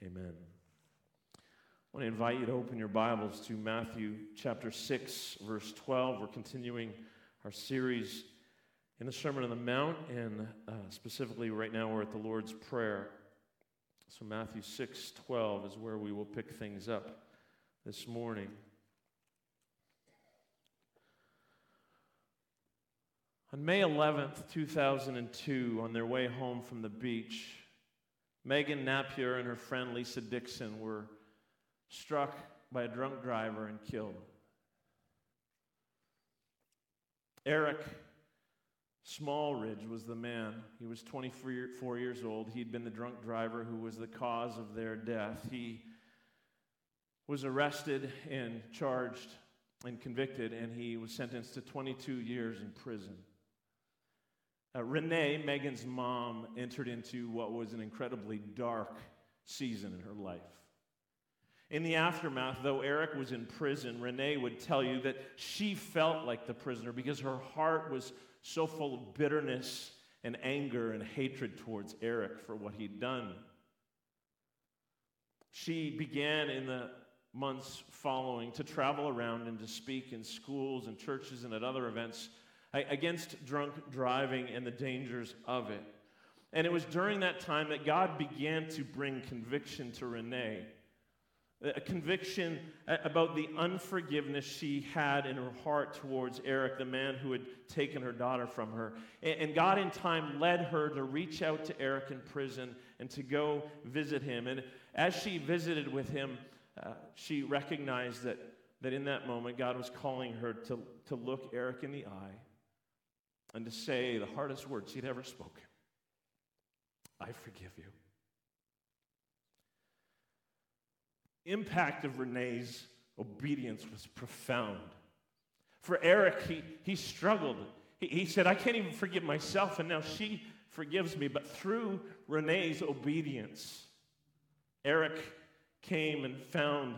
Amen. I want to invite you to open your Bibles to Matthew chapter 6, verse 12. We're continuing our series in the Sermon on the Mount, and uh, specifically right now we're at the Lord's Prayer. So Matthew 6, 12 is where we will pick things up this morning. On May 11th, 2002, on their way home from the beach, Meagan Napier and her friend Lisa Dickson were struck by a drunk driver and killed. Eric Smallridge was the man. He was 24 years old. He'd been the drunk driver who was the cause of their death. He was arrested and charged and convicted, and he was sentenced to 22 years in prison. Uh, Renee, Meagan's mom, entered into what was an incredibly dark season in her life. In the aftermath, though Eric was in prison, Renee would tell you that she felt like the prisoner because her heart was so full of bitterness and anger and hatred towards Eric for what he'd done. She began in the months following to travel around and to speak in schools and churches and at other events against drunk driving and the dangers of it. And it was during that time that God began to bring conviction to Renee a conviction about the unforgiveness she had in her heart towards Eric, the man who had taken her daughter from her. And God, in time, led her to reach out to Eric in prison and to go visit him. And as she visited with him, uh, she recognized that, that in that moment, God was calling her to, to look Eric in the eye and to say the hardest words he'd ever spoken I forgive you. impact of Renee's obedience was profound. For Eric, he, he struggled. He, he said, I can't even forgive myself, and now she forgives me. But through Renee's obedience, Eric came and found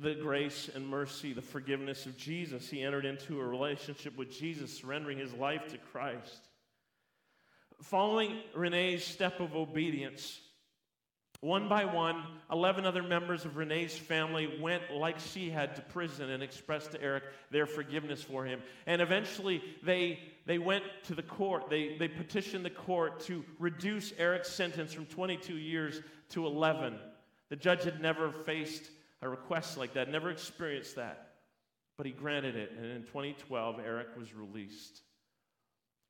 the grace and mercy, the forgiveness of Jesus. He entered into a relationship with Jesus, surrendering his life to Christ. Following Renee's step of obedience, one by one, 11 other members of Renee's family went like she had to prison and expressed to Eric their forgiveness for him. And eventually, they, they went to the court. They, they petitioned the court to reduce Eric's sentence from 22 years to 11. The judge had never faced a request like that, never experienced that. But he granted it. And in 2012, Eric was released.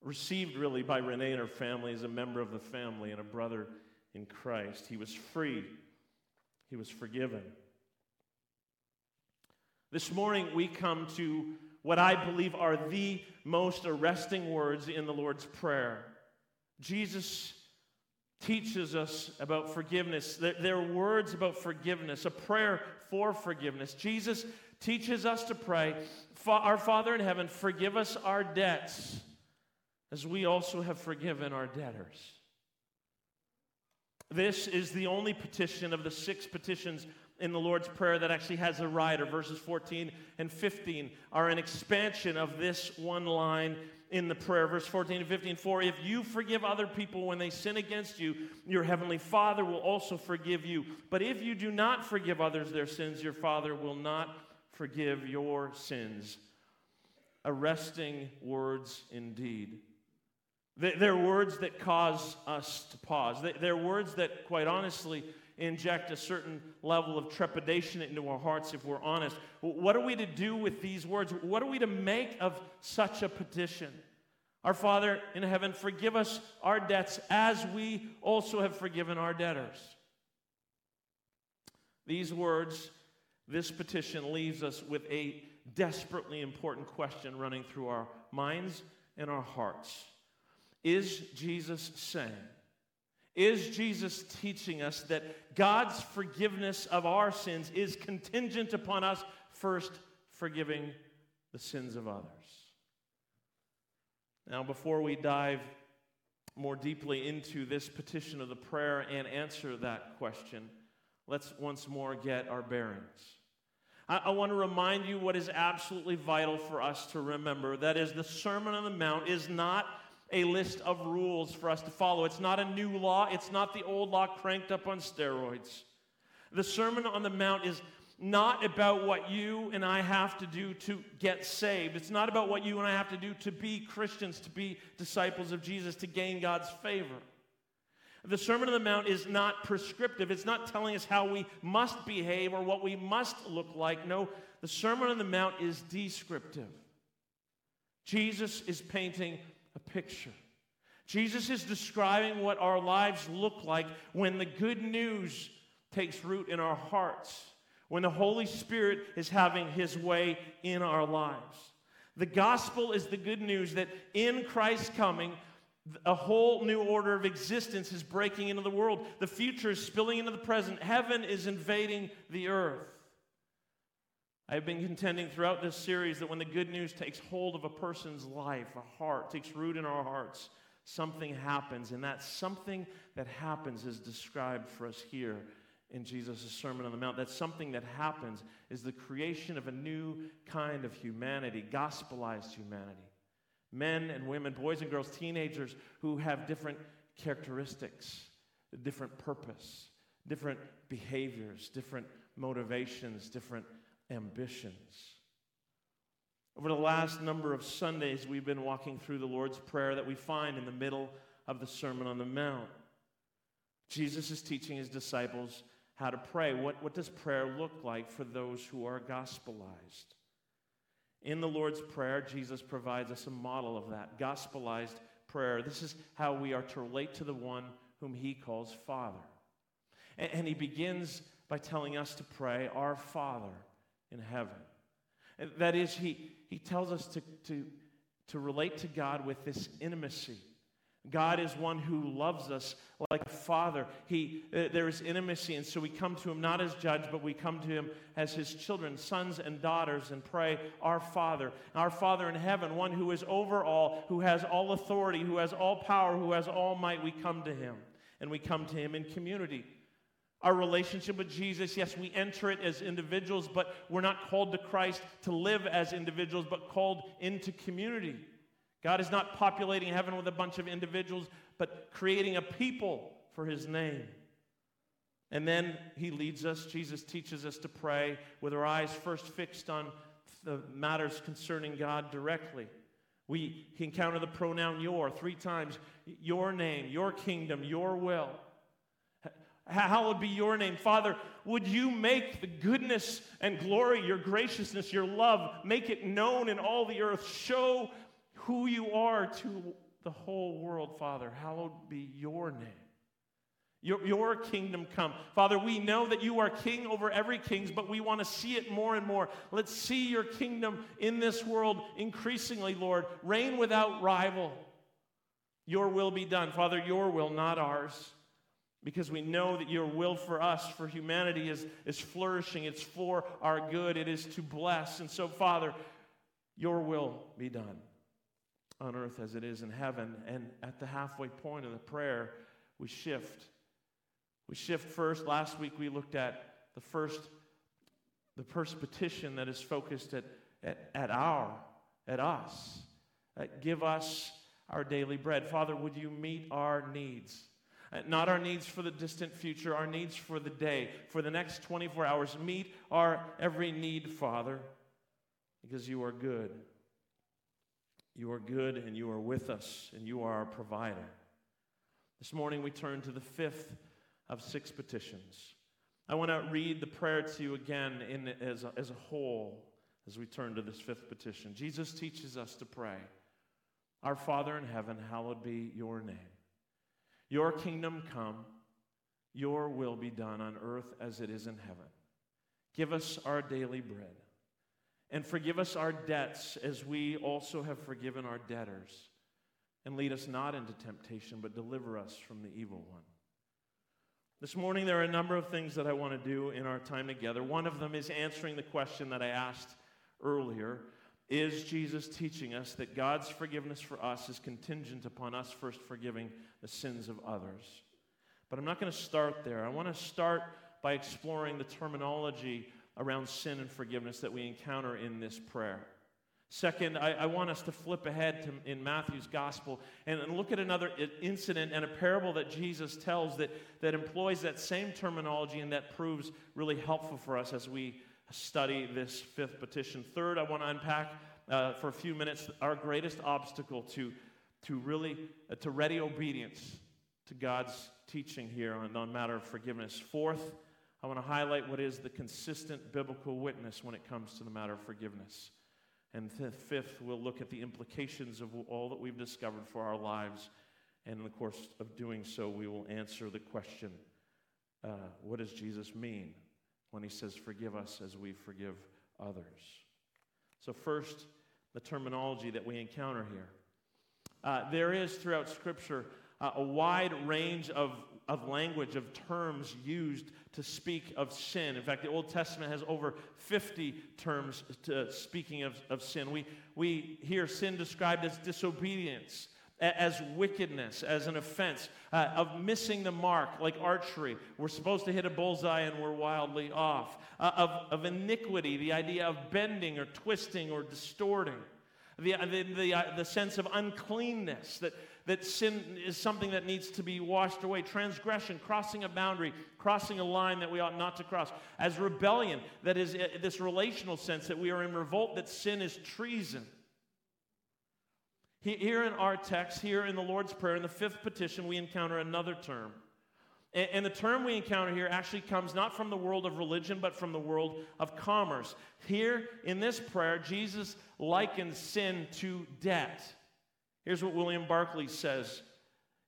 Received really by Renee and her family as a member of the family and a brother in Christ. He was free, he was forgiven. This morning, we come to what I believe are the most arresting words in the Lord's Prayer. Jesus teaches us about forgiveness. There are words about forgiveness, a prayer for forgiveness. Jesus teaches us to pray, Our Father in heaven, forgive us our debts as we also have forgiven our debtors. This is the only petition of the six petitions in the Lord's Prayer that actually has a rider. Verses 14 and 15 are an expansion of this one line in the prayer. Verse 14 and 15 For if you forgive other people when they sin against you, your heavenly Father will also forgive you. But if you do not forgive others their sins, your Father will not forgive your sins. Arresting words indeed. They're words that cause us to pause. They're words that, quite honestly, inject a certain level of trepidation into our hearts if we're honest. What are we to do with these words? What are we to make of such a petition? Our Father in heaven, forgive us our debts as we also have forgiven our debtors. These words, this petition leaves us with a desperately important question running through our minds and our hearts. Is Jesus saying? Is Jesus teaching us that God's forgiveness of our sins is contingent upon us first forgiving the sins of others? Now, before we dive more deeply into this petition of the prayer and answer that question, let's once more get our bearings. I, I want to remind you what is absolutely vital for us to remember that is, the Sermon on the Mount is not a list of rules for us to follow. It's not a new law, it's not the old law cranked up on steroids. The Sermon on the Mount is not about what you and I have to do to get saved. It's not about what you and I have to do to be Christians, to be disciples of Jesus, to gain God's favor. The Sermon on the Mount is not prescriptive. It's not telling us how we must behave or what we must look like. No, the Sermon on the Mount is descriptive. Jesus is painting a picture. Jesus is describing what our lives look like when the good news takes root in our hearts, when the Holy Spirit is having his way in our lives. The gospel is the good news that in Christ's coming, a whole new order of existence is breaking into the world. The future is spilling into the present. Heaven is invading the earth. I have been contending throughout this series that when the good news takes hold of a person's life, a heart, takes root in our hearts, something happens. And that something that happens is described for us here in Jesus' Sermon on the Mount. That something that happens is the creation of a new kind of humanity, gospelized humanity. Men and women, boys and girls, teenagers who have different characteristics, different purpose, different behaviors, different motivations, different ambitions. Over the last number of Sundays, we've been walking through the Lord's Prayer that we find in the middle of the Sermon on the Mount. Jesus is teaching his disciples how to pray. What, what does prayer look like for those who are gospelized? In the Lord's Prayer, Jesus provides us a model of that gospelized prayer. This is how we are to relate to the one whom he calls Father. And, and he begins by telling us to pray, Our Father in heaven. That is, he, he tells us to, to, to relate to God with this intimacy. God is one who loves us like a father. He, uh, there is intimacy, and so we come to him not as judge, but we come to him as his children, sons and daughters, and pray, Our Father, our Father in heaven, one who is over all, who has all authority, who has all power, who has all might. We come to him, and we come to him in community our relationship with Jesus, yes, we enter it as individuals, but we're not called to Christ to live as individuals, but called into community. God is not populating heaven with a bunch of individuals, but creating a people for his name. And then he leads us, Jesus teaches us to pray with our eyes first fixed on the matters concerning God directly. We encounter the pronoun your three times your name, your kingdom, your will. Hallowed be your name. Father, would you make the goodness and glory, your graciousness, your love, make it known in all the earth? Show who you are to the whole world, Father. Hallowed be your name. Your, your kingdom come. Father, we know that you are king over every king, but we want to see it more and more. Let's see your kingdom in this world increasingly, Lord. Reign without rival. Your will be done. Father, your will, not ours because we know that your will for us, for humanity, is, is flourishing. It's for our good. It is to bless. And so, Father, your will be done on earth as it is in heaven. And at the halfway point of the prayer, we shift. We shift first. Last week we looked at the first, the first petition that is focused at, at, at our, at us. give us our daily bread. Father, would you meet our needs? Uh, not our needs for the distant future, our needs for the day, for the next 24 hours. Meet our every need, Father, because you are good. You are good and you are with us and you are our provider. This morning we turn to the fifth of six petitions. I want to read the prayer to you again in, as, a, as a whole as we turn to this fifth petition. Jesus teaches us to pray Our Father in heaven, hallowed be your name. Your kingdom come, your will be done on earth as it is in heaven. Give us our daily bread. And forgive us our debts as we also have forgiven our debtors. And lead us not into temptation, but deliver us from the evil one. This morning, there are a number of things that I want to do in our time together. One of them is answering the question that I asked earlier Is Jesus teaching us that God's forgiveness for us is contingent upon us first forgiving the sins of others. But I'm not going to start there. I want to start by exploring the terminology around sin and forgiveness that we encounter in this prayer. Second, I, I, want us to flip ahead to, in Matthew's gospel and, and, look at another incident and a parable that Jesus tells that, that employs that same terminology and that proves really helpful for us as we study this fifth petition. Third, I want to unpack uh, for a few minutes our greatest obstacle to, to really uh, to ready obedience to God's teaching here on, on matter of forgiveness. Fourth, I want to highlight what is the consistent biblical witness when it comes to the matter of forgiveness. And th- fifth, we'll look at the implications of all that we've discovered for our lives. And in the course of doing so, we will answer the question uh, what does Jesus mean when he says, Forgive us as we forgive others? So, first, the terminology that we encounter here. Uh, there is throughout Scripture uh, a wide range of, of language, of terms used to speak of sin. In fact, the Old Testament has over 50 terms to, speaking of, of sin. We, we hear sin described as disobedience, as wickedness, as an offense, uh, of missing the mark, like archery. We're supposed to hit a bullseye and we're wildly off. Uh, of, of iniquity, the idea of bending or twisting or distorting. The, the, the, uh, the sense of uncleanness, that, that sin is something that needs to be washed away. Transgression, crossing a boundary, crossing a line that we ought not to cross. As rebellion, that is uh, this relational sense that we are in revolt, that sin is treason. Here in our text, here in the Lord's Prayer, in the fifth petition, we encounter another term. And the term we encounter here actually comes not from the world of religion, but from the world of commerce. Here in this prayer, Jesus likens sin to debt. Here's what William Barclay says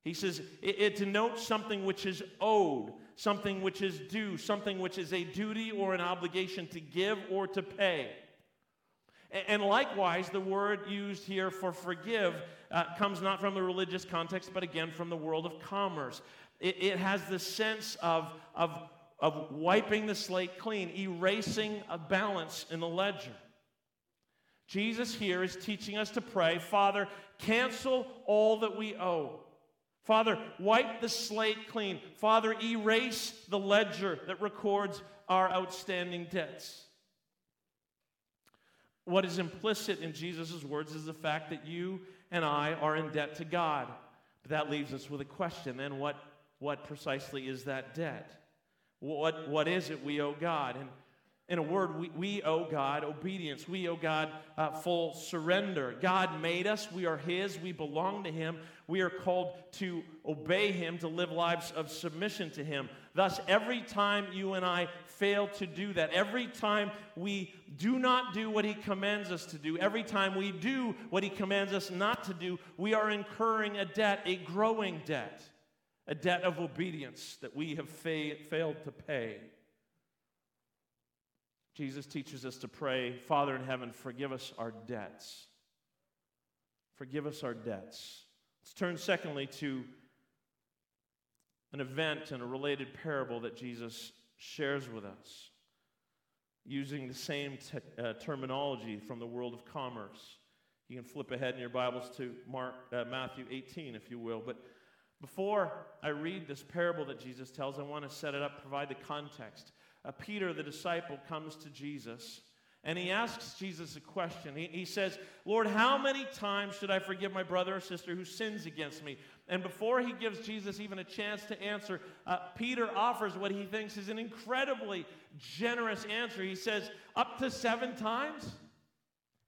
He says, it, it denotes something which is owed, something which is due, something which is a duty or an obligation to give or to pay. And likewise, the word used here for forgive uh, comes not from the religious context, but again from the world of commerce. It, it has the sense of, of, of wiping the slate clean, erasing a balance in the ledger. Jesus here is teaching us to pray, Father, cancel all that we owe. Father, wipe the slate clean. Father, erase the ledger that records our outstanding debts. What is implicit in Jesus' words is the fact that you and I are in debt to God. But that leaves us with a question then what, what precisely is that debt? What, what is it we owe God? And in a word, we, we owe God obedience. We owe God uh, full surrender. God made us. We are His. We belong to Him. We are called to obey Him, to live lives of submission to Him. Thus, every time you and I fail to do that, every time we do not do what He commands us to do, every time we do what He commands us not to do, we are incurring a debt, a growing debt, a debt of obedience that we have fa- failed to pay. Jesus teaches us to pray, Father in heaven, forgive us our debts. Forgive us our debts. Let's turn, secondly, to an event and a related parable that Jesus shares with us using the same te- uh, terminology from the world of commerce. You can flip ahead in your Bibles to Mark, uh, Matthew 18, if you will. But before I read this parable that Jesus tells, I want to set it up, provide the context uh, Peter, the disciple, comes to Jesus and he asks Jesus a question. He, he says, Lord, how many times should I forgive my brother or sister who sins against me? And before he gives Jesus even a chance to answer, uh, Peter offers what he thinks is an incredibly generous answer. He says, Up to seven times?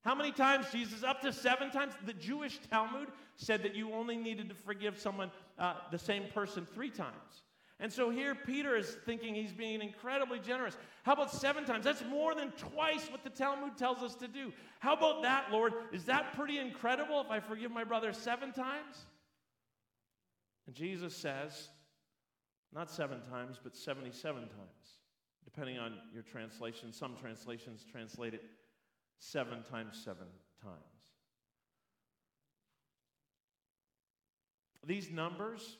How many times, Jesus? Up to seven times? The Jewish Talmud said that you only needed to forgive someone, uh, the same person, three times. And so here Peter is thinking he's being incredibly generous. How about seven times? That's more than twice what the Talmud tells us to do. How about that, Lord? Is that pretty incredible if I forgive my brother seven times? And Jesus says, not seven times, but 77 times, depending on your translation. Some translations translate it seven times seven times. These numbers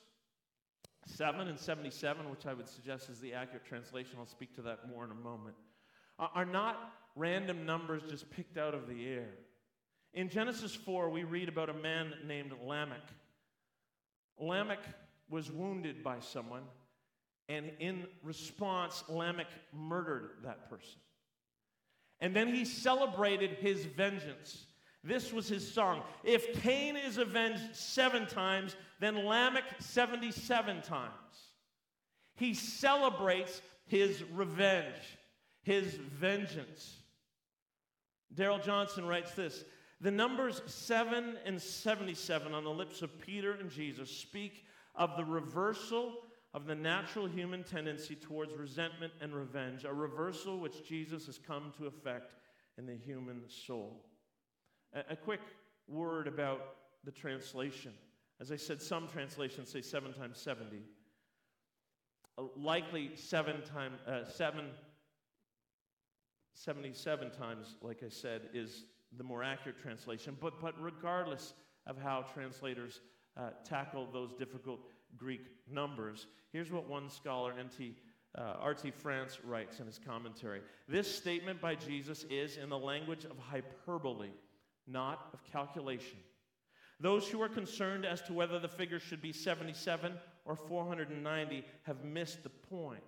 7 and 77, which I would suggest is the accurate translation, I'll speak to that more in a moment, uh, are not random numbers just picked out of the air. In Genesis 4, we read about a man named Lamech. Lamech was wounded by someone, and in response, Lamech murdered that person. And then he celebrated his vengeance This was his song. If Cain is avenged seven times, then Lamech 77 times. He celebrates his revenge, his vengeance. Darrell Johnson writes this The numbers 7 and 77 on the lips of Peter and Jesus speak of the reversal of the natural human tendency towards resentment and revenge, a reversal which Jesus has come to effect in the human soul. A, quick word about the translation. As I said, some translations say seven times 70. Uh, likely seven times, uh, seven, 77 times, like I said, is the more accurate translation. But, but regardless of how translators uh, tackle those difficult Greek numbers, here's what one scholar, N.T. Uh, R.T. France writes in his commentary. This statement by Jesus is in the language of hyperbole, not of calculation. Those who are concerned as to whether the figure should be 77 or 490 have missed the point.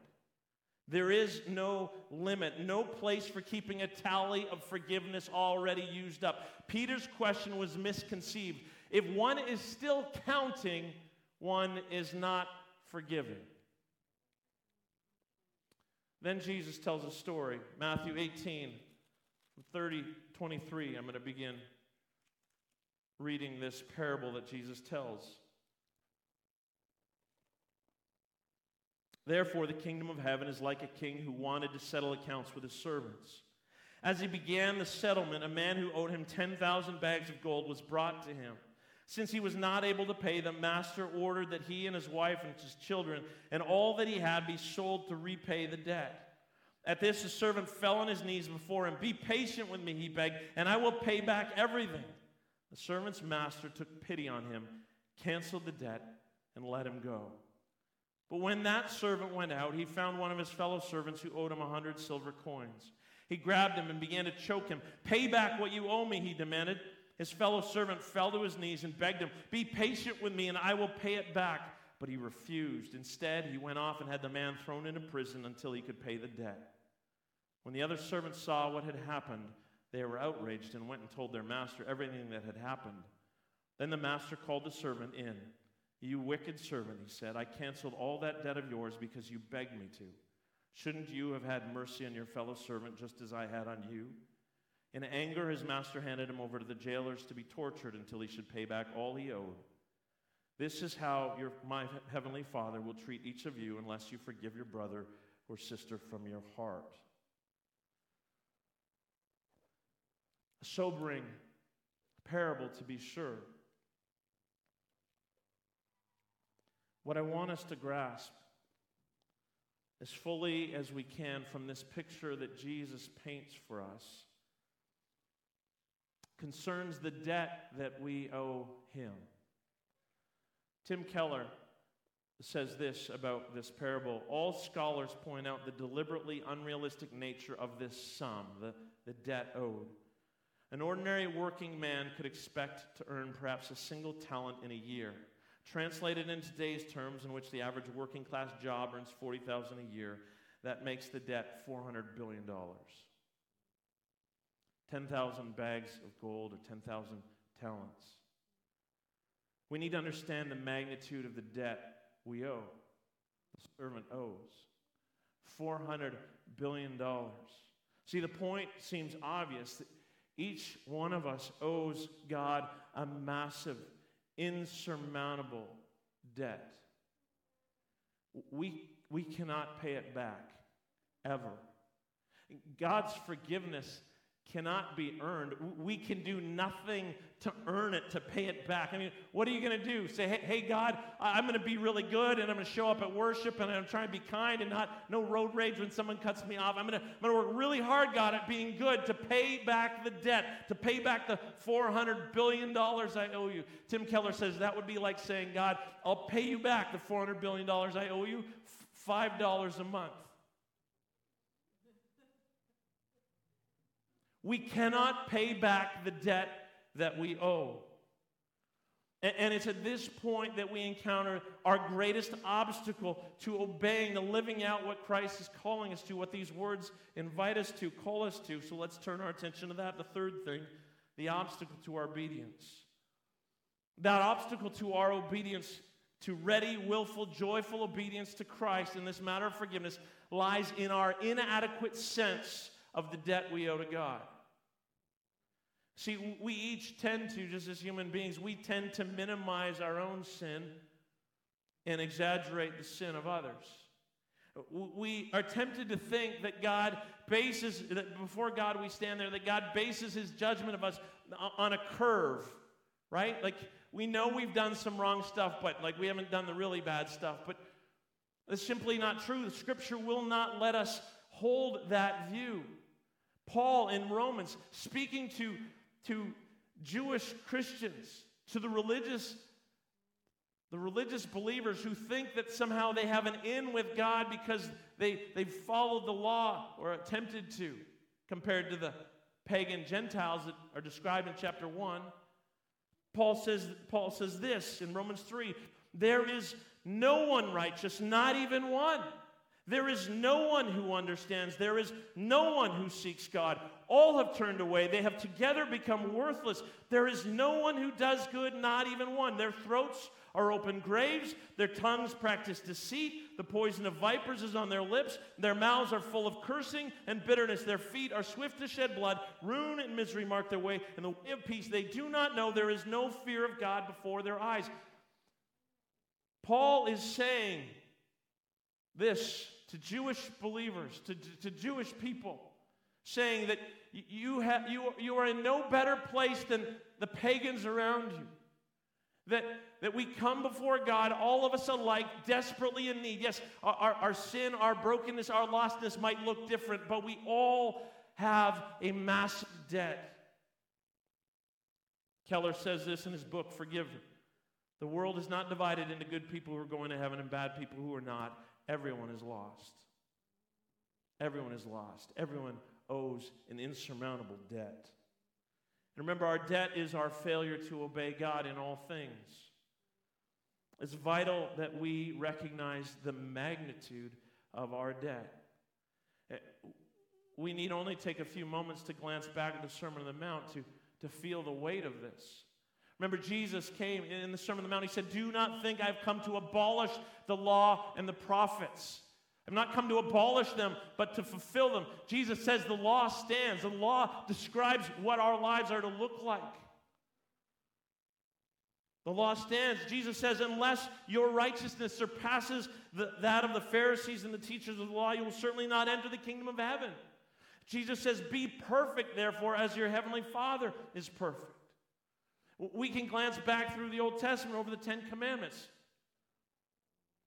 There is no limit, no place for keeping a tally of forgiveness already used up. Peter's question was misconceived. If one is still counting, one is not forgiven. Then Jesus tells a story. Matthew 18, 30, 23. I'm going to begin reading this parable that Jesus tells. Therefore, the kingdom of heaven is like a king who wanted to settle accounts with his servants. As he began the settlement, a man who owed him 10,000 bags of gold was brought to him. Since he was not able to pay, the master ordered that he and his wife and his children and all that he had be sold to repay the debt. At this, the servant fell on his knees before him. Be patient with me, he begged, and I will pay back everything. The servant's master took pity on him, canceled the debt, and let him go. But when that servant went out, he found one of his fellow servants who owed him a hundred silver coins. He grabbed him and began to choke him. Pay back what you owe me, he demanded. His fellow servant fell to his knees and begged him, Be patient with me and I will pay it back. But he refused. Instead, he went off and had the man thrown into prison until he could pay the debt. When the other servants saw what had happened, they were outraged and went and told their master everything that had happened. Then the master called the servant in. You wicked servant, he said, I canceled all that debt of yours because you begged me to. Shouldn't you have had mercy on your fellow servant just as I had on you? In anger, his master handed him over to the jailers to be tortured until he should pay back all he owed. This is how your, my heavenly Father will treat each of you unless you forgive your brother or sister from your heart. A sobering parable, to be sure. What I want us to grasp as fully as we can from this picture that Jesus paints for us concerns the debt that we owe him. Tim Keller says this about this parable. All scholars point out the deliberately unrealistic nature of this sum, the, the debt owed. An ordinary working man could expect to earn perhaps a single talent in a year. Translated in today's terms, in which the average working class job earns 40000 a year, that makes the debt $400 billion. 10,000 bags of gold or 10,000 talents. We need to understand the magnitude of the debt we owe. The servant owes $400 billion. See, the point seems obvious each one of us owes God a massive insurmountable debt. We, we cannot pay it back, ever. God's forgiveness cannot be earned. We can do nothing to earn it, to pay it back. I mean, what are you going to do? Say, hey, hey, God, I'm going to be really good and I'm going to show up at worship and I'm trying to be kind and not no road rage when someone cuts me off. I'm going to, I'm going to work really hard, God, at being good to pay back the debt, to pay back the $400 billion I owe you. Tim Keller says that would be like saying, God, I'll pay you back the $400 billion I owe you, $5 a month. We cannot pay back the debt that we owe. And it's at this point that we encounter our greatest obstacle to obeying, to living out what Christ is calling us to, what these words invite us to, call us to. So let's turn our attention to that. The third thing the obstacle to our obedience. That obstacle to our obedience, to ready, willful, joyful obedience to Christ in this matter of forgiveness, lies in our inadequate sense of the debt we owe to God. See, we each tend to, just as human beings, we tend to minimize our own sin and exaggerate the sin of others. We are tempted to think that God bases, that before God we stand there, that God bases his judgment of us on a curve, right? Like we know we've done some wrong stuff, but like we haven't done the really bad stuff. But it's simply not true. The scripture will not let us hold that view. Paul in Romans, speaking to, to Jewish Christians, to the religious the religious believers who think that somehow they have an in with God because they, they've followed the law or attempted to, compared to the pagan Gentiles that are described in chapter 1. Paul says, Paul says this in Romans 3 there is no one righteous, not even one. There is no one who understands. There is no one who seeks God. All have turned away. They have together become worthless. There is no one who does good, not even one. Their throats are open graves. Their tongues practice deceit. The poison of vipers is on their lips. Their mouths are full of cursing and bitterness. Their feet are swift to shed blood. Ruin and misery mark their way. In the way of peace, they do not know there is no fear of God before their eyes. Paul is saying this to Jewish believers, to, to Jewish people, saying that you, have, you, you are in no better place than the pagans around you. That, that we come before God, all of us alike, desperately in need. Yes, our, our, our sin, our brokenness, our lostness might look different, but we all have a massive debt. Keller says this in his book, Forgive. The world is not divided into good people who are going to heaven and bad people who are not. Everyone is lost. Everyone is lost. Everyone owes an insurmountable debt. And remember, our debt is our failure to obey God in all things. It's vital that we recognize the magnitude of our debt. Eh, we need only take a few moments to glance back at the Sermon on the Mount to, to feel the weight of this. Remember, Jesus came in the Sermon on the Mount, he said, Do not think I've come to abolish the law and the prophets. I've not come to abolish them, but to fulfill them. Jesus says the law stands. The law describes what our lives are to look like. The law stands. Jesus says, unless your righteousness surpasses the, that of the Pharisees and the teachers of the law, you will certainly not enter the kingdom of heaven. Jesus says, Be perfect, therefore, as your heavenly Father is perfect. We can glance back through the Old Testament over the Ten Commandments.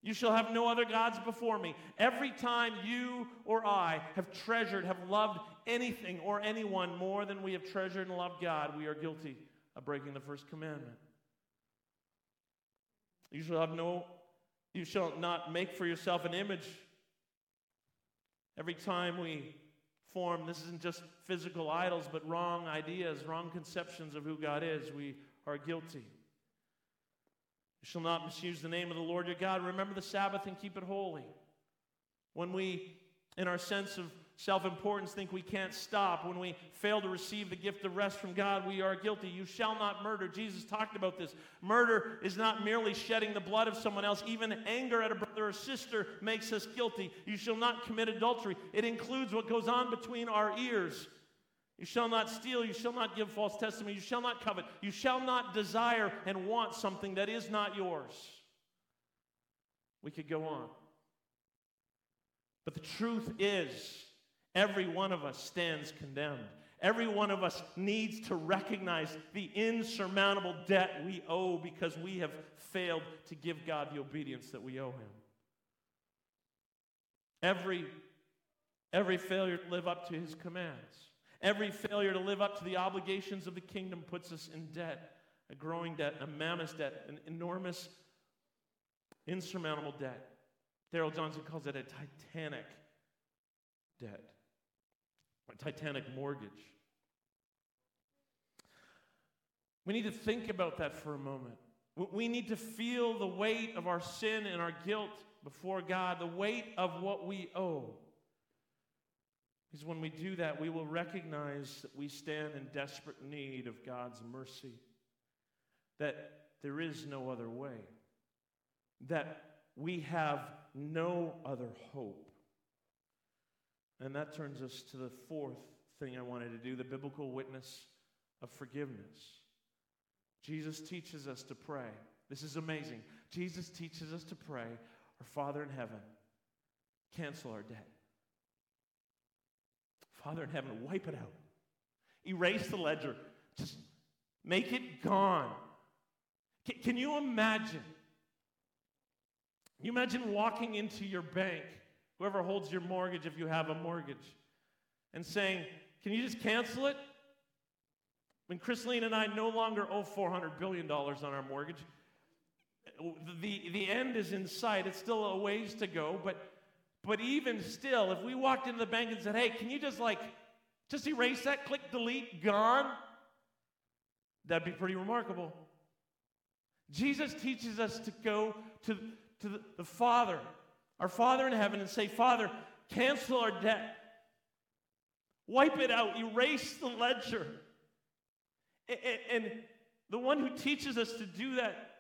You shall have no other gods before me. Every time you or I have treasured, have loved anything or anyone more than we have treasured and loved God, we are guilty of breaking the first commandment. You shall have no, you shall not make for yourself an image. Every time we form, this isn't just physical idols, but wrong ideas, wrong conceptions of who God is, we are guilty. You shall not misuse the name of the Lord your God. Remember the Sabbath and keep it holy. When we, in our sense of self importance, think we can't stop, when we fail to receive the gift of rest from God, we are guilty. You shall not murder. Jesus talked about this. Murder is not merely shedding the blood of someone else, even anger at a brother or sister makes us guilty. You shall not commit adultery. It includes what goes on between our ears. You shall not steal. You shall not give false testimony. You shall not covet. You shall not desire and want something that is not yours. We could go on. But the truth is, every one of us stands condemned. Every one of us needs to recognize the insurmountable debt we owe because we have failed to give God the obedience that we owe Him. Every, every failure to live up to His commands Every failure to live up to the obligations of the kingdom puts us in debt a growing debt, a mammoth debt, an enormous, insurmountable debt. Darrell Johnson calls it a titanic debt, a titanic mortgage. We need to think about that for a moment. We need to feel the weight of our sin and our guilt before God, the weight of what we owe. Because when we do that, we will recognize that we stand in desperate need of God's mercy, that there is no other way, that we have no other hope. And that turns us to the fourth thing I wanted to do the biblical witness of forgiveness. Jesus teaches us to pray. This is amazing. Jesus teaches us to pray, Our Father in heaven, cancel our debt. Father in heaven, wipe it out. Erase the ledger. Just make it gone. Can, can you imagine? You imagine walking into your bank, whoever holds your mortgage, if you have a mortgage, and saying, Can you just cancel it? When Chrisleen and I no longer owe $400 billion on our mortgage, the, the end is in sight. It's still a ways to go, but, but even still, if we walked into the bank and said, hey, can you just like, just erase that, click delete, gone, that'd be pretty remarkable. Jesus teaches us to go to, to the, the Father, our Father in heaven, and say, Father, cancel our debt. Wipe it out, erase the ledger. And the one who teaches us to do that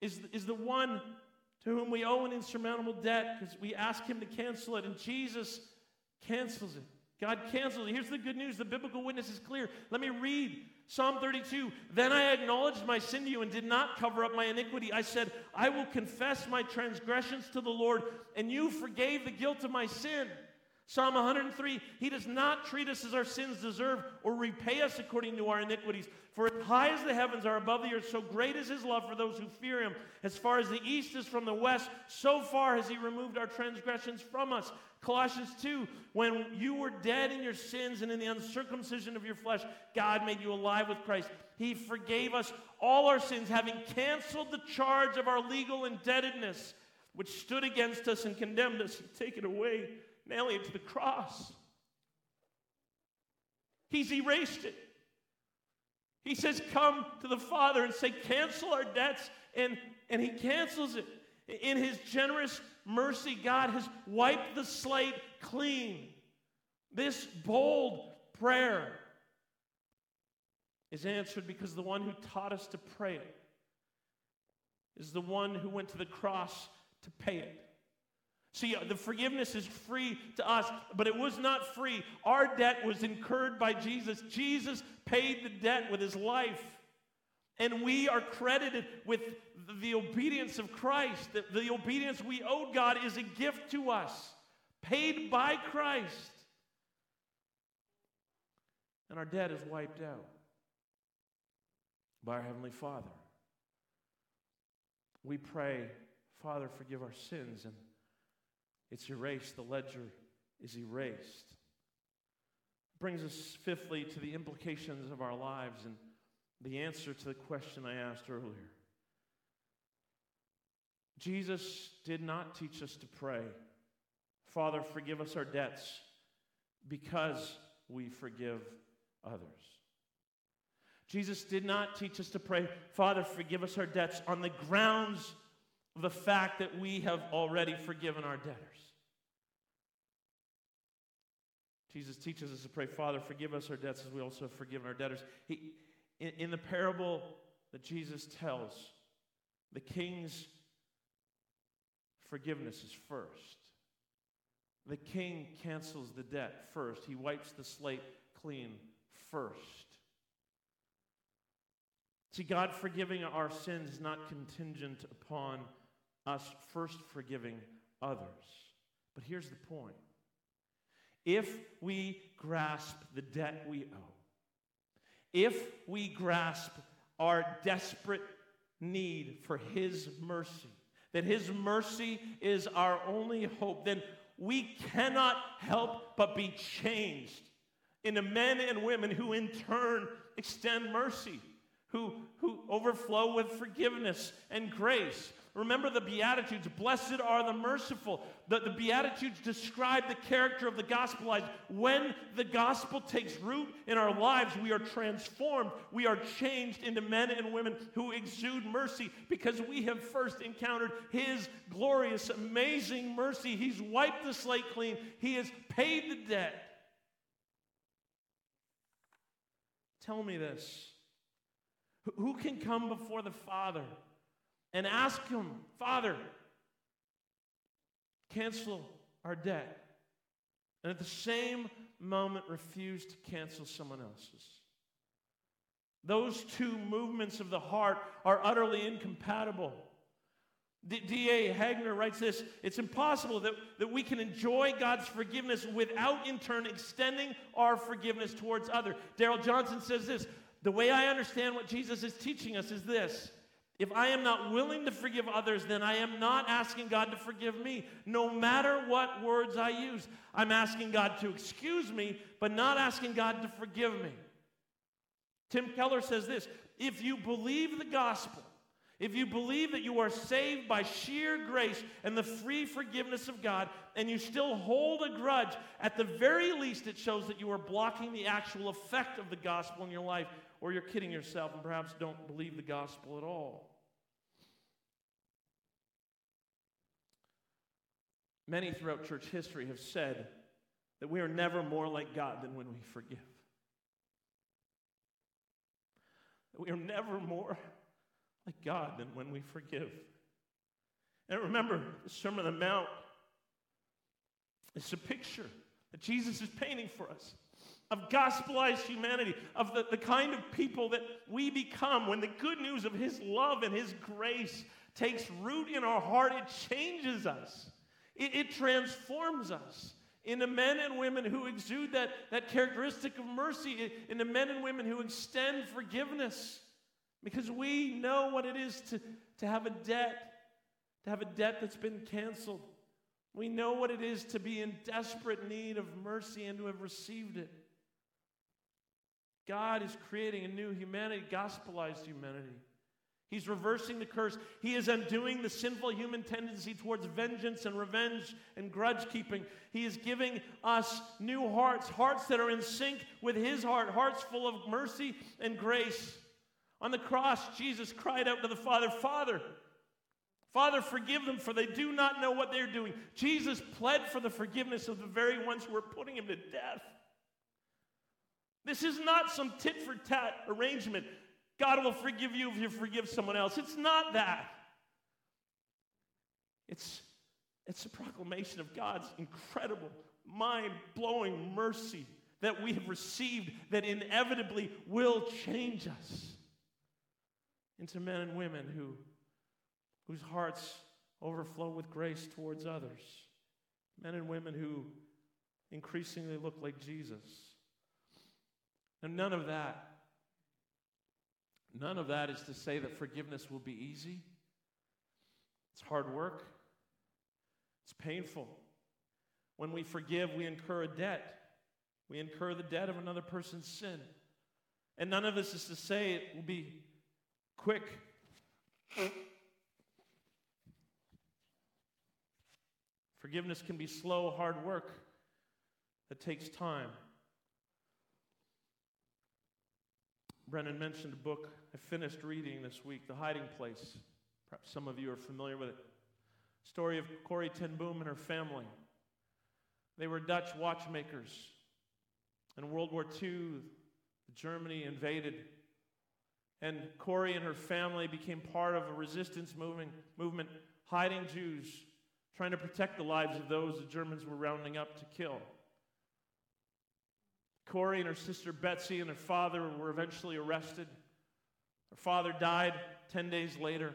is, is the one to whom we owe an insurmountable debt because we ask him to cancel it, and Jesus cancels it. God cancels it. Here's the good news the biblical witness is clear. Let me read Psalm 32. Then I acknowledged my sin to you and did not cover up my iniquity. I said, I will confess my transgressions to the Lord, and you forgave the guilt of my sin. Psalm 103 He does not treat us as our sins deserve or repay us according to our iniquities. For as high as the heavens are above the earth, so great is his love for those who fear him. As far as the east is from the west, so far has he removed our transgressions from us. Colossians 2 When you were dead in your sins and in the uncircumcision of your flesh, God made you alive with Christ. He forgave us all our sins, having canceled the charge of our legal indebtedness, which stood against us and condemned us, and taken it away nailing it to the cross. He's erased it. He says, Come to the Father and say, Cancel our debts. And, and He cancels it. In His generous mercy, God has wiped the slate clean. This bold prayer is answered because the one who taught us to pray it is the one who went to the cross to pay it. See, uh, the forgiveness is free to us, but it was not free. Our debt was incurred by Jesus. Jesus paid the debt with his life. And we are credited with the obedience of Christ. The, the obedience we owed God is a gift to us, paid by Christ. And our debt is wiped out by our Heavenly Father. We pray, Father, forgive our sins and it's erased. The ledger is erased. Brings us, fifthly, to the implications of our lives and the answer to the question I asked earlier. Jesus did not teach us to pray, Father, forgive us our debts, because we forgive others. Jesus did not teach us to pray, Father, forgive us our debts on the grounds of the fact that we have already forgiven our debtors. Jesus teaches us to pray, Father, forgive us our debts as we also have forgiven our debtors. He, in, in the parable that Jesus tells, the king's forgiveness is first. The king cancels the debt first, he wipes the slate clean first. See, God forgiving our sins is not contingent upon us first forgiving others. But here's the point if we grasp the debt we owe, if we grasp our desperate need for His mercy, that His mercy is our only hope, then we cannot help but be changed into men and women who in turn extend mercy, who, who overflow with forgiveness and grace, Remember the Beatitudes. Blessed are the merciful. The, the Beatitudes describe the character of the gospel when the gospel takes root in our lives, we are transformed. We are changed into men and women who exude mercy because we have first encountered His glorious, amazing mercy. He's wiped the slate clean, He has paid the debt. Tell me this. Who can come before the Father and ask Him, Father, cancel our debt? And at the same moment, refuse to cancel someone else's. Those two movements of the heart are utterly incompatible. D.A. Hagner writes this It's impossible that, that we can enjoy God's forgiveness without, in turn, extending our forgiveness towards others. Darrell Johnson says this The way I understand what Jesus is teaching us is this if I am not willing to forgive others, then I am not asking God to forgive me, no matter what words I use. I'm asking God to excuse me, but not asking God to forgive me. Tim Keller says this if you believe the gospel, if you believe that you are saved by sheer grace and the free forgiveness of God, and you still hold a grudge, at the very least it shows that you are blocking the actual effect of the gospel in your life, or you're kidding yourself and perhaps don't believe the gospel at all. Many throughout church history have said that we are never more like God than when we forgive. That we are never more like God than when we forgive. And remember, the Sermon on the Mount is a picture that Jesus is painting for us of gospelized humanity, of the, the kind of people that we become when the good news of His love and His grace takes root in our heart. It changes us, it, it transforms us into men and women who exude that, that characteristic of mercy, into men and women who extend forgiveness. Because we know what it is to, to have a debt, to have a debt that's been canceled. We know what it is to be in desperate need of mercy and to have received it. God is creating a new humanity, gospelized humanity. He's reversing the curse. He is undoing the sinful human tendency towards vengeance and revenge and grudge keeping. He is giving us new hearts, hearts that are in sync with His heart, hearts full of mercy and grace. On the cross, Jesus cried out to the Father, Father, Father, forgive them, for they do not know what they're doing. Jesus pled for the forgiveness of the very ones who were putting him to death. This is not some tit for tat arrangement. God will forgive you if you forgive someone else. It's not that. It's, it's a proclamation of God's incredible, mind blowing mercy that we have received that inevitably will change us into men and women who, whose hearts overflow with grace towards others, men and women who increasingly look like Jesus. And none of that, none of that is to say that forgiveness will be easy. It's hard work, it's painful. When we forgive, we incur a debt. We incur the debt of another person's sin. And none of this is to say it will be quick. Forgiveness can be slow, hard work that takes time. Brennan mentioned a book I finished reading this week, The Hiding Place. Perhaps some of you are familiar with it. Story of Corrie ten Boom and her family. They were Dutch watchmakers. In World War II, Germany invaded and Corrie and her family became part of a resistance movement, movement hiding Jews, trying to protect the lives of those the Germans were rounding up to kill. Corrie and her sister Betsy and her father were eventually arrested. Her father died 10 days later.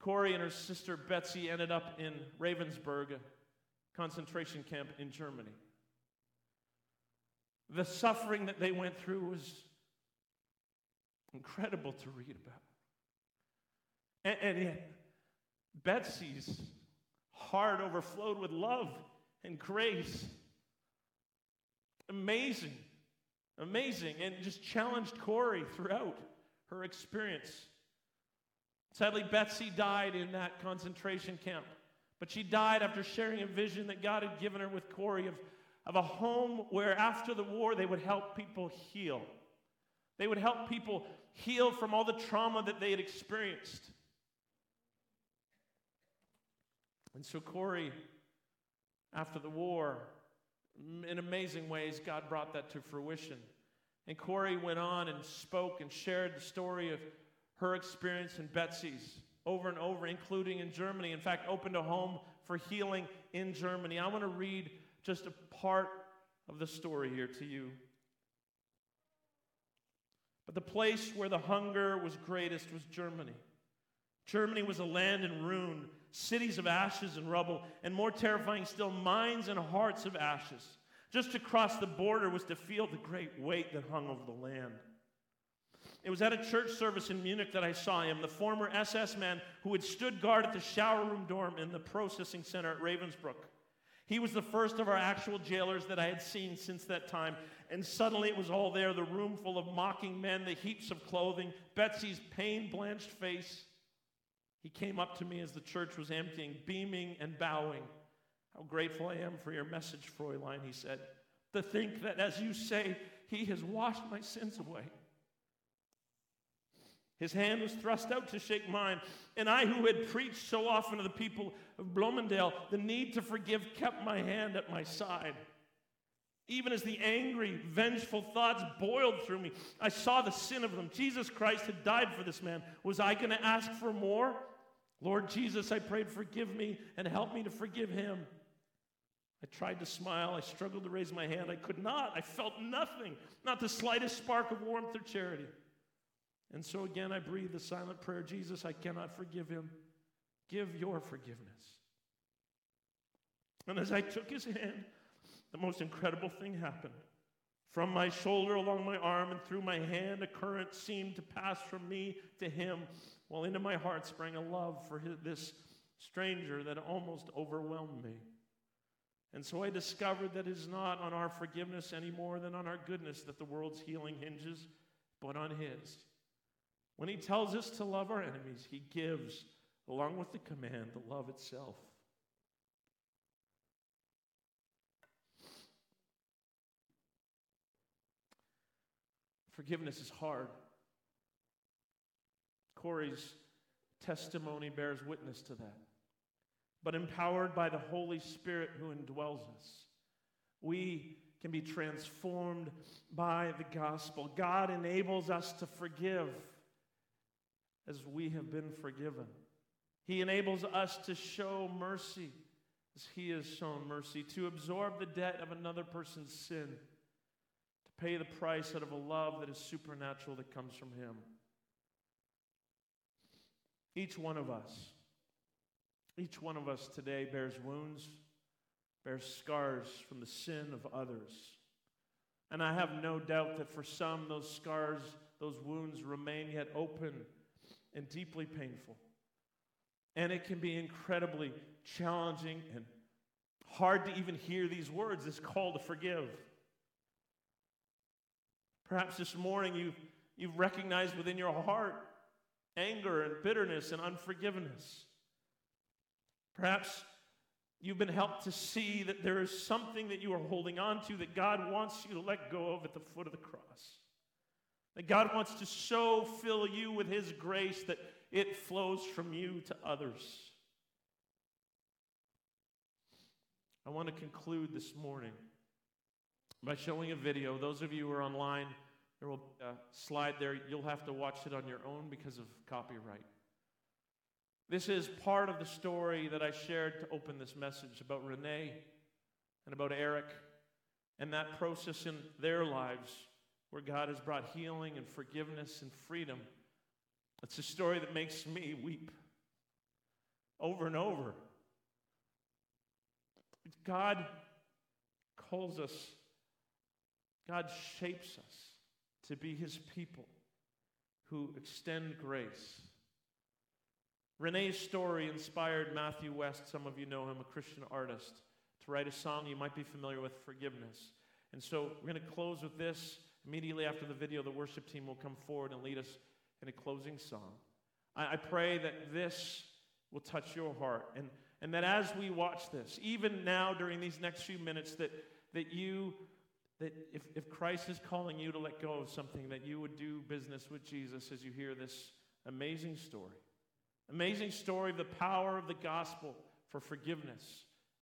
Corrie and her sister Betsy ended up in Ravensbrück, a concentration camp in Germany. The suffering that they went through was incredible to read about. And, and yet, Betsy's heart overflowed with love and grace. Amazing. Amazing. And just challenged Corrie throughout her experience. Sadly, Betsy died in that concentration camp. But she died after sharing a vision that God had given her with Corrie of, of a home where after the war they would help people heal. They would help people heal from all the trauma that they had experienced. And so, Corrie, after the war, in amazing ways, God brought that to fruition. And Corrie went on and spoke and shared the story of her experience and Betsy's over and over, including in Germany. In fact, opened a home for healing in Germany. I want to read just a part of the story here to you. But the place where the hunger was greatest was Germany. Germany was a land in ruin, cities of ashes and rubble, and more terrifying still, minds and hearts of ashes. Just to cross the border was to feel the great weight that hung over the land. It was at a church service in Munich that I saw him, the former SS man who had stood guard at the shower room dorm in the processing center at Ravensbrück. He was the first of our actual jailers that I had seen since that time, and suddenly it was all there the room full of mocking men, the heaps of clothing, Betsy's pain blanched face. He came up to me as the church was emptying, beaming and bowing. How grateful I am for your message, Fräulein, he said. To think that, as you say, he has washed my sins away. His hand was thrust out to shake mine, and I, who had preached so often to the people of Bloemendaal the need to forgive, kept my hand at my side. Even as the angry, vengeful thoughts boiled through me, I saw the sin of them. Jesus Christ had died for this man. Was I going to ask for more? Lord Jesus, I prayed, forgive me and help me to forgive him. I tried to smile. I struggled to raise my hand. I could not. I felt nothing, not the slightest spark of warmth or charity. And so again, I breathed the silent prayer Jesus, I cannot forgive him. Give your forgiveness. And as I took his hand, the most incredible thing happened. From my shoulder along my arm and through my hand, a current seemed to pass from me to him, while into my heart sprang a love for his, this stranger that almost overwhelmed me. And so I discovered that it is not on our forgiveness any more than on our goodness that the world's healing hinges, but on His. When He tells us to love our enemies, He gives, along with the command, the love itself. Forgiveness is hard. Corrie's testimony bears witness to that but empowered by the Holy Spirit who indwells us. We can be transformed by the gospel. God enables us to forgive as we have been forgiven. He enables us to show mercy as He has shown mercy, to absorb the debt of another person's sin, to pay the price out of a love that is supernatural that comes from Him. Each one of us each one of us today bears wounds, bears scars from the sin of others. And I have no doubt that for some, those scars, those wounds remain yet open and deeply painful. And it can be incredibly challenging and hard to even hear these words, this call to forgive. Perhaps this morning you've, you've recognized within your heart anger and bitterness and unforgiveness. Perhaps you've been helped to see that there is something that you are holding on to that God wants you to let go of at the foot of the cross. That God wants to so fill you with His grace that it flows from you to others. I want to conclude this morning by showing a video. Those of you who are online, there will be a slide there. You'll have to watch it on your own because of copyright. This is part of the story that I shared to open this message about Renee and about Eric and that process in their lives where God has brought healing and forgiveness and freedom. It's a story that makes me weep over and over. God calls us, God shapes us to be his people who extend grace Renee's story inspired Matthew West, some of you know him, a Christian artist, to write a song you might be familiar with, Forgiveness. And so we're going to close with this. Immediately after the video, the worship team will come forward and lead us in a closing song. I, I pray that this will touch your heart and, and that as we watch this, even now during these next few minutes, that, that you, that if, if Christ is calling you to let go of something, that you would do business with Jesus as you hear this amazing story. Amazing story of the power of the gospel for forgiveness